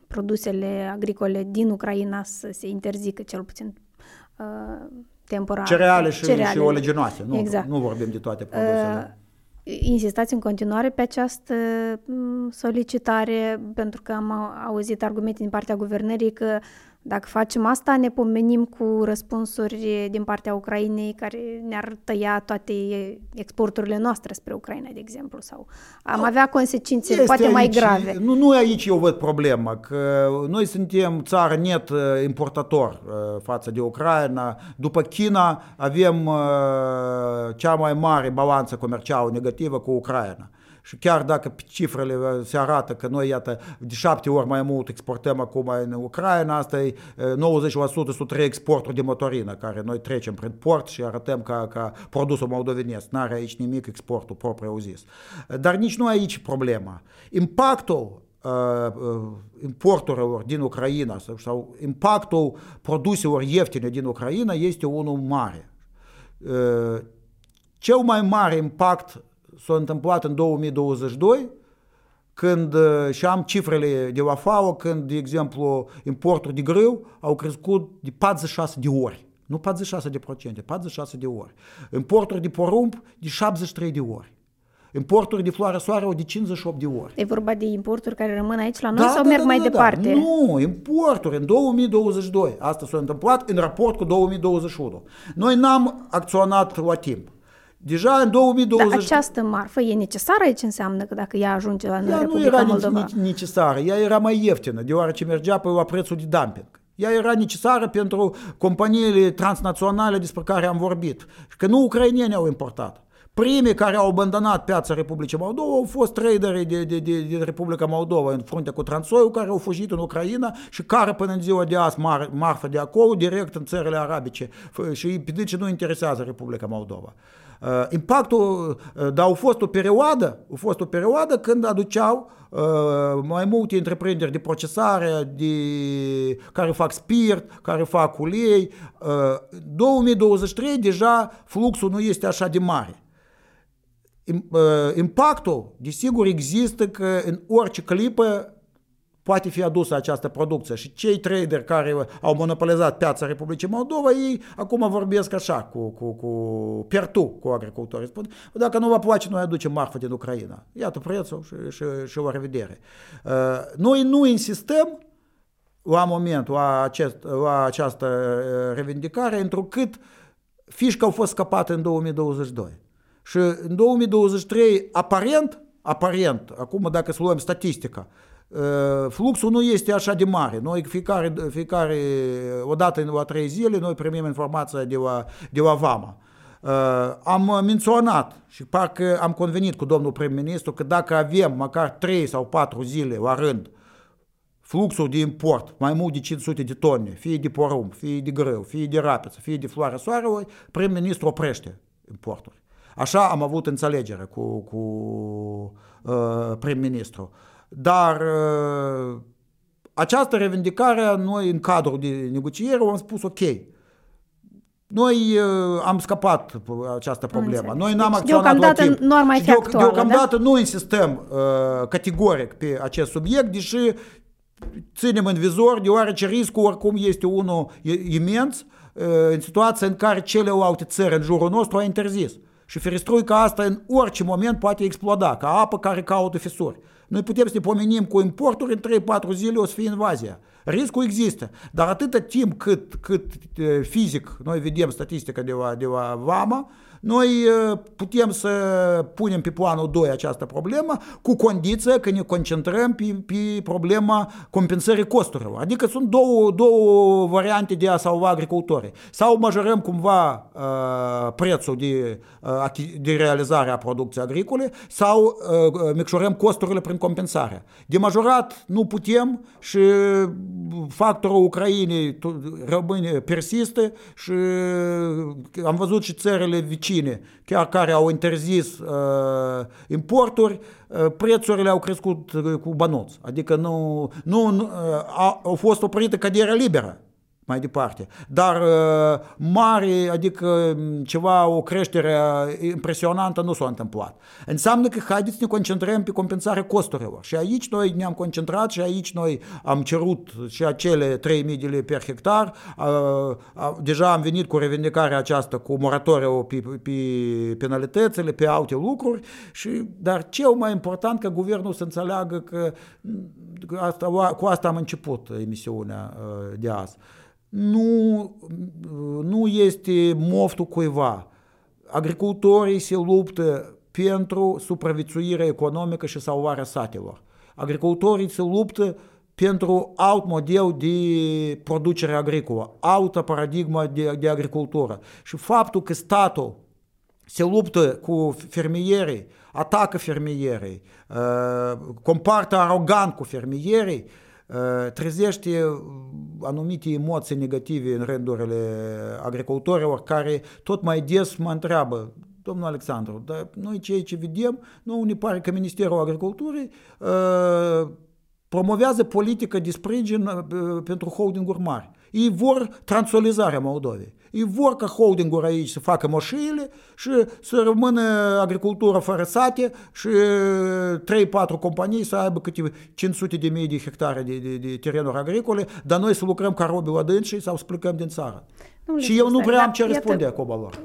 produsele agricole din Ucraina să se interzică cel puțin temporar. Cereale și, cereale. și oleginoase, nu, exact. nu vorbim de toate produsele. Uh, insistați în continuare pe această solicitare, pentru că am auzit argumente din partea guvernării că dacă facem asta, ne pomenim cu răspunsuri din partea Ucrainei care ne-ar tăia toate exporturile noastre spre Ucraina, de exemplu, sau am avea consecințe este poate aici, mai grave. Nu, nu aici eu văd problema, că noi suntem țară net uh, importator uh, față de Ucraina. După China avem uh, cea mai mare balanță comercială negativă cu Ucraina. Și chiar dacă cifrele uh, se arată că noi, iată, de șapte ori mai mult exportăm acum în Ucraina, asta e 90% sunt reexporturi de motorină, care noi trecem prin port și arătăm ca, ca produsul moldovenesc. N-are aici nimic exportul propriu zis. Dar nici nu aici problema. Impactul importurilor din Ucraina sau, sau impactul produselor ieftine din Ucraina este unul mare. Cel mai mare impact s-a întâmplat în 2022 când și am cifrele de la FAO, când, de exemplu, importul de grâu au crescut de 46 de ori. Nu 46 de procente, 46 de ori. Importul de porumb de 73 de ori. Importuri de floare soare de 58 de ori. E vorba de importuri care rămân aici la noi da, sau da, merg da, mai da, departe? Da. Nu, importuri în 2022. Asta s-a întâmplat în raport cu 2021. Noi n-am acționat la timp. Deja în 2020... Dar această marfă e necesară aici înseamnă că dacă ea ajunge la ea Republica nu era Moldova? necesară, ea era mai ieftină, deoarece mergea pe la prețul de dumping. Ea era necesară pentru companiile transnaționale despre care am vorbit. Că nu ucrainieni au importat. Primii care au abandonat piața Republicii Moldova au fost traderii de, de, de, de Republica Moldova în fruntea cu Transoiul, care au fugit în Ucraina și care până în ziua de azi mar, marfă de acolo direct în țările arabice și pe de ce nu interesează Republica Moldova. Uh, impactul, uh, dar a fost o perioadă, a fost o perioadă când aduceau uh, mai multe întreprinderi de procesare de, care fac spirit, care fac ulei. 2023 deja fluxul nu este așa de mare. Impactul, desigur, există că în orice clipă poate fi adusă această producție și cei trader care au monopolizat piața Republicii Moldova, ei acum vorbesc așa cu, cu, cu pertu cu agricultorii. Spun, dacă nu vă place, noi aducem marfă din Ucraina. Iată prețul și, și, și o revedere. Noi nu insistăm la momentul, la, acest, la această revendicare, întrucât fișca au fost scăpate în 2022. Și în 2023, aparent, aparent, acum dacă să luăm statistica, fluxul nu este așa de mare. Noi fiecare, fiecare odată în la trei zile, noi primim informația de la, de la VAMA. Am menționat și parcă am convenit cu domnul prim-ministru că dacă avem măcar 3 sau 4 zile la rând fluxul de import mai mult de 500 de tone, fie de porumb, fie de grâu, fie de rapiță, fie de floare soarelui, prim-ministru oprește importuri. Așa am avut înțelegere cu, cu uh, prim-ministru. Dar uh, această revendicare, noi în cadrul de negociere am spus ok. Noi uh, am scăpat această problemă. Noi n-am deci, acționat la timp. nu ar mai fi actuală, Deocamdată da? nu insistăm uh, categoric pe acest subiect, deși ținem în vizor, deoarece riscul oricum este unul imens uh, în situația în care celelalte țări în jurul nostru au interzis. Și ferestruica asta în orice moment poate exploda, ca apă care caută fisuri. Noi putem să ne pomenim cu importuri, în 3-4 zile o să fie invazia. Riscul există, dar atâta timp cât, cât fizic noi vedem statistica de la, de la VAMA, noi putem să punem pe planul 2 această problemă cu condiția că ne concentrăm pe, pe problema compensării costurilor. Adică sunt două, două variante de a salva agricultorii. Sau majorăm cumva uh, prețul de, uh, de realizare a producției agricole sau uh, micșorăm costurile prin compensare. De majorat nu putem și factorul Ucrainei rămâne persistă și am văzut și țările vicine, chiar care au interzis uh, importuri, uh, prețurile au crescut cu bănuți. Adică nu, nu, nu uh, au fost oprită căderea liberă mai departe. Dar uh, mare, adică ceva, o creștere impresionantă nu s-a întâmplat. Înseamnă că haideți să ne concentrăm pe compensarea costurilor. Și aici noi ne-am concentrat și aici noi am cerut și acele 3.000 de lei per hectar. Uh, deja am venit cu revendicarea aceasta, cu moratoriu pe, pe penalitățile, pe alte lucruri. Și, dar cel mai important ca guvernul să înțeleagă că asta, cu asta am început emisiunea uh, de azi nu, nu este moftul cuiva. Agricultorii se luptă pentru supraviețuirea economică și salvarea satelor. Agricultorii se luptă pentru alt model de producere agricolă, altă paradigmă de, de agricultură. Și faptul că statul se luptă cu fermierii, atacă fermierii, compartă arogant cu fermierii, trezește anumite emoții negative în rândurile agricultorilor care tot mai des mă întreabă domnul Alexandru, dar noi ceea ce vedem, nu ne pare că Ministerul Agriculturii promovează politică de sprijin pentru holdinguri mari. Ei vor transualizarea Moldovei. Ei vor ca holdinguri aici să facă moșiile și să rămână agricultură fără sate și 3-4 companii să aibă câte 500 de mii de hectare de, de, de terenuri agricole, dar noi să lucrăm ca robi la dânsii sau să plecăm din țară. Nu și eu nu prea am ce răspunde acum lor.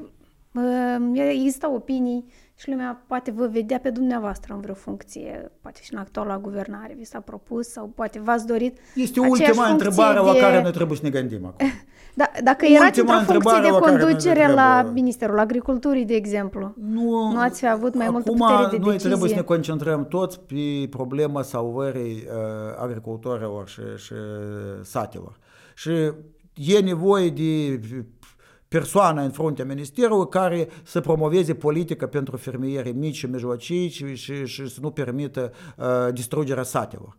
Există opinii și lumea poate vă vedea pe dumneavoastră în vreo funcție, poate și în actuala guvernare vi s-a propus sau poate v-ați dorit Este ultima întrebare de... la care noi trebuie să ne gândim acum. Da, dacă erați într-o funcție de conducere la Ministerul Agriculturii, de exemplu, nu, nu ați fi avut mai multă putere de noi decizie? noi trebuie să ne concentrăm toți pe problema salvării uh, agricultorilor și, și satelor. Și e nevoie de persoană în fruntea ministerului care să promoveze politică pentru fermierii mici și mijlocii și, și, și să nu permită uh, distrugerea satelor.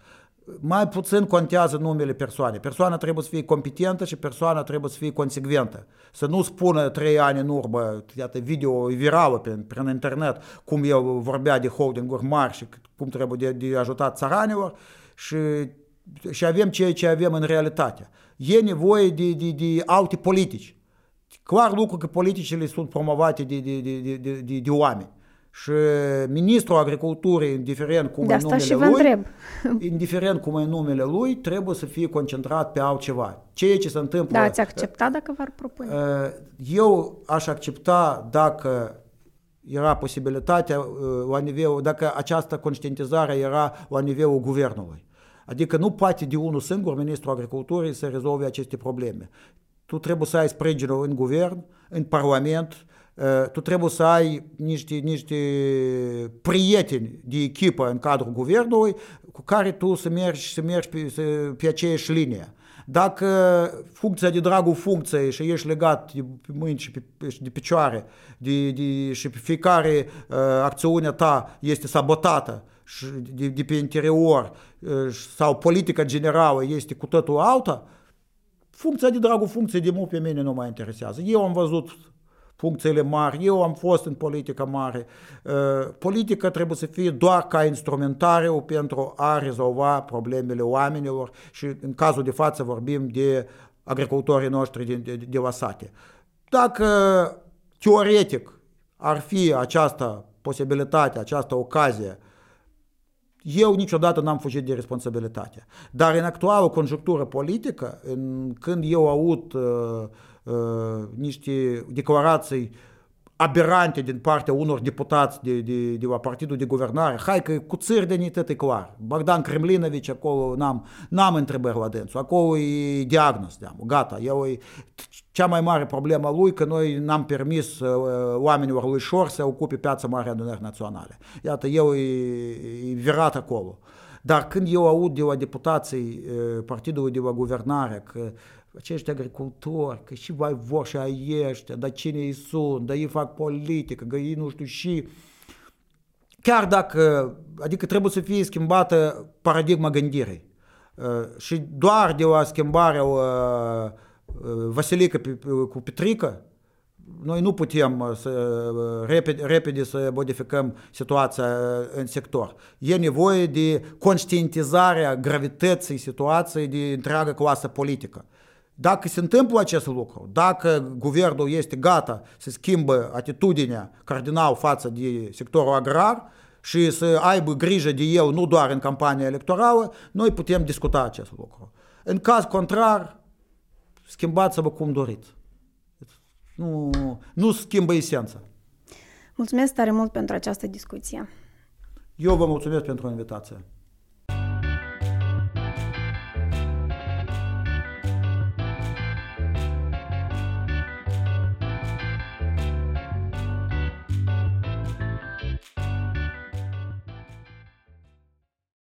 Mai puțin contează numele persoanei. Persoana trebuie să fie competentă și persoana trebuie să fie consecventă. Să nu spună trei ani în urmă, iată, video virală prin, prin internet, cum el vorbea de holdinguri mari și cum trebuie de, de ajutat țăranilor și, și avem ceea ce avem în realitate. E nevoie de, de, de alte politici. Clar lucru că politicile sunt promovate de, de, de, de, de, de oameni. Și ministrul agriculturii, indiferent cum de e numele și lui, întreb. indiferent cum e numele lui, trebuie să fie concentrat pe altceva. Ceea ce se întâmplă... Da, ați accepta dacă v-ar propune? Eu aș accepta dacă era posibilitatea la nivel, dacă această conștientizare era la nivelul guvernului. Adică nu poate de unul singur ministrul agriculturii să rezolve aceste probleme. Tu trebuie să ai sprijinul în guvern, în parlament, tu trebuie să ai niște, niște prieteni de echipă în cadrul guvernului cu care tu să mergi, să mergi pe, să, pe aceeași linie. Dacă funcția de dragul funcției și ești legat de mâini și pe, de picioare de, de, și pe fiecare uh, acțiune ta este sabotată și de, de pe interior uh, sau politica generală este cu totul alta, funcția de dragul funcției de mult pe mine nu mă interesează. Eu am văzut funcțiile mari, eu am fost în politică mare. Politica trebuie să fie doar ca instrumentariu pentru a rezolva problemele oamenilor și în cazul de față vorbim de agricultorii noștri de, de, de la sate. Dacă teoretic ar fi această posibilitate, această ocazie eu niciodată n-am fugit de responsabilitate. Dar în actuală conjunctură politică, în, când eu aud uh, uh, niște declarații aberante din partea unor deputați de, de, de la partidul de guvernare, hai că cu țări de nitet e clar. Bogdan Kremlinovici, acolo n-am, n-am întrebări la dânsul, acolo e diagnoz, gata, el e cea mai mare problemă lui că noi n-am permis uh, oamenilor lui Șor să ocupe piața Mare Adunări Naționale. Iată, eu e, e virat acolo. Dar când eu aud de la deputații uh, partidului de la guvernare că acești agricultori, că și vai vor și ai ăștia, dar cine ei sunt, dar ei fac politică, că ei nu știu și... Chiar dacă, adică trebuie să fie schimbată paradigma gândirii. Uh, și doar de la schimbarea uh, Vasilica cu Petrica, noi nu putem să repede, repede să modificăm situația în sector. E nevoie de conștientizarea gravității situației de întreaga clasă politică. Dacă se întâmplă acest lucru, dacă guvernul este gata să schimbă atitudinea cardinal față de sectorul agrar și să aibă grijă de el nu doar în campania electorală, noi putem discuta acest lucru. În caz contrar, schimbați-vă cum doriți. Nu, nu schimbă esența. Mulțumesc tare mult pentru această discuție. Eu vă mulțumesc pentru invitație.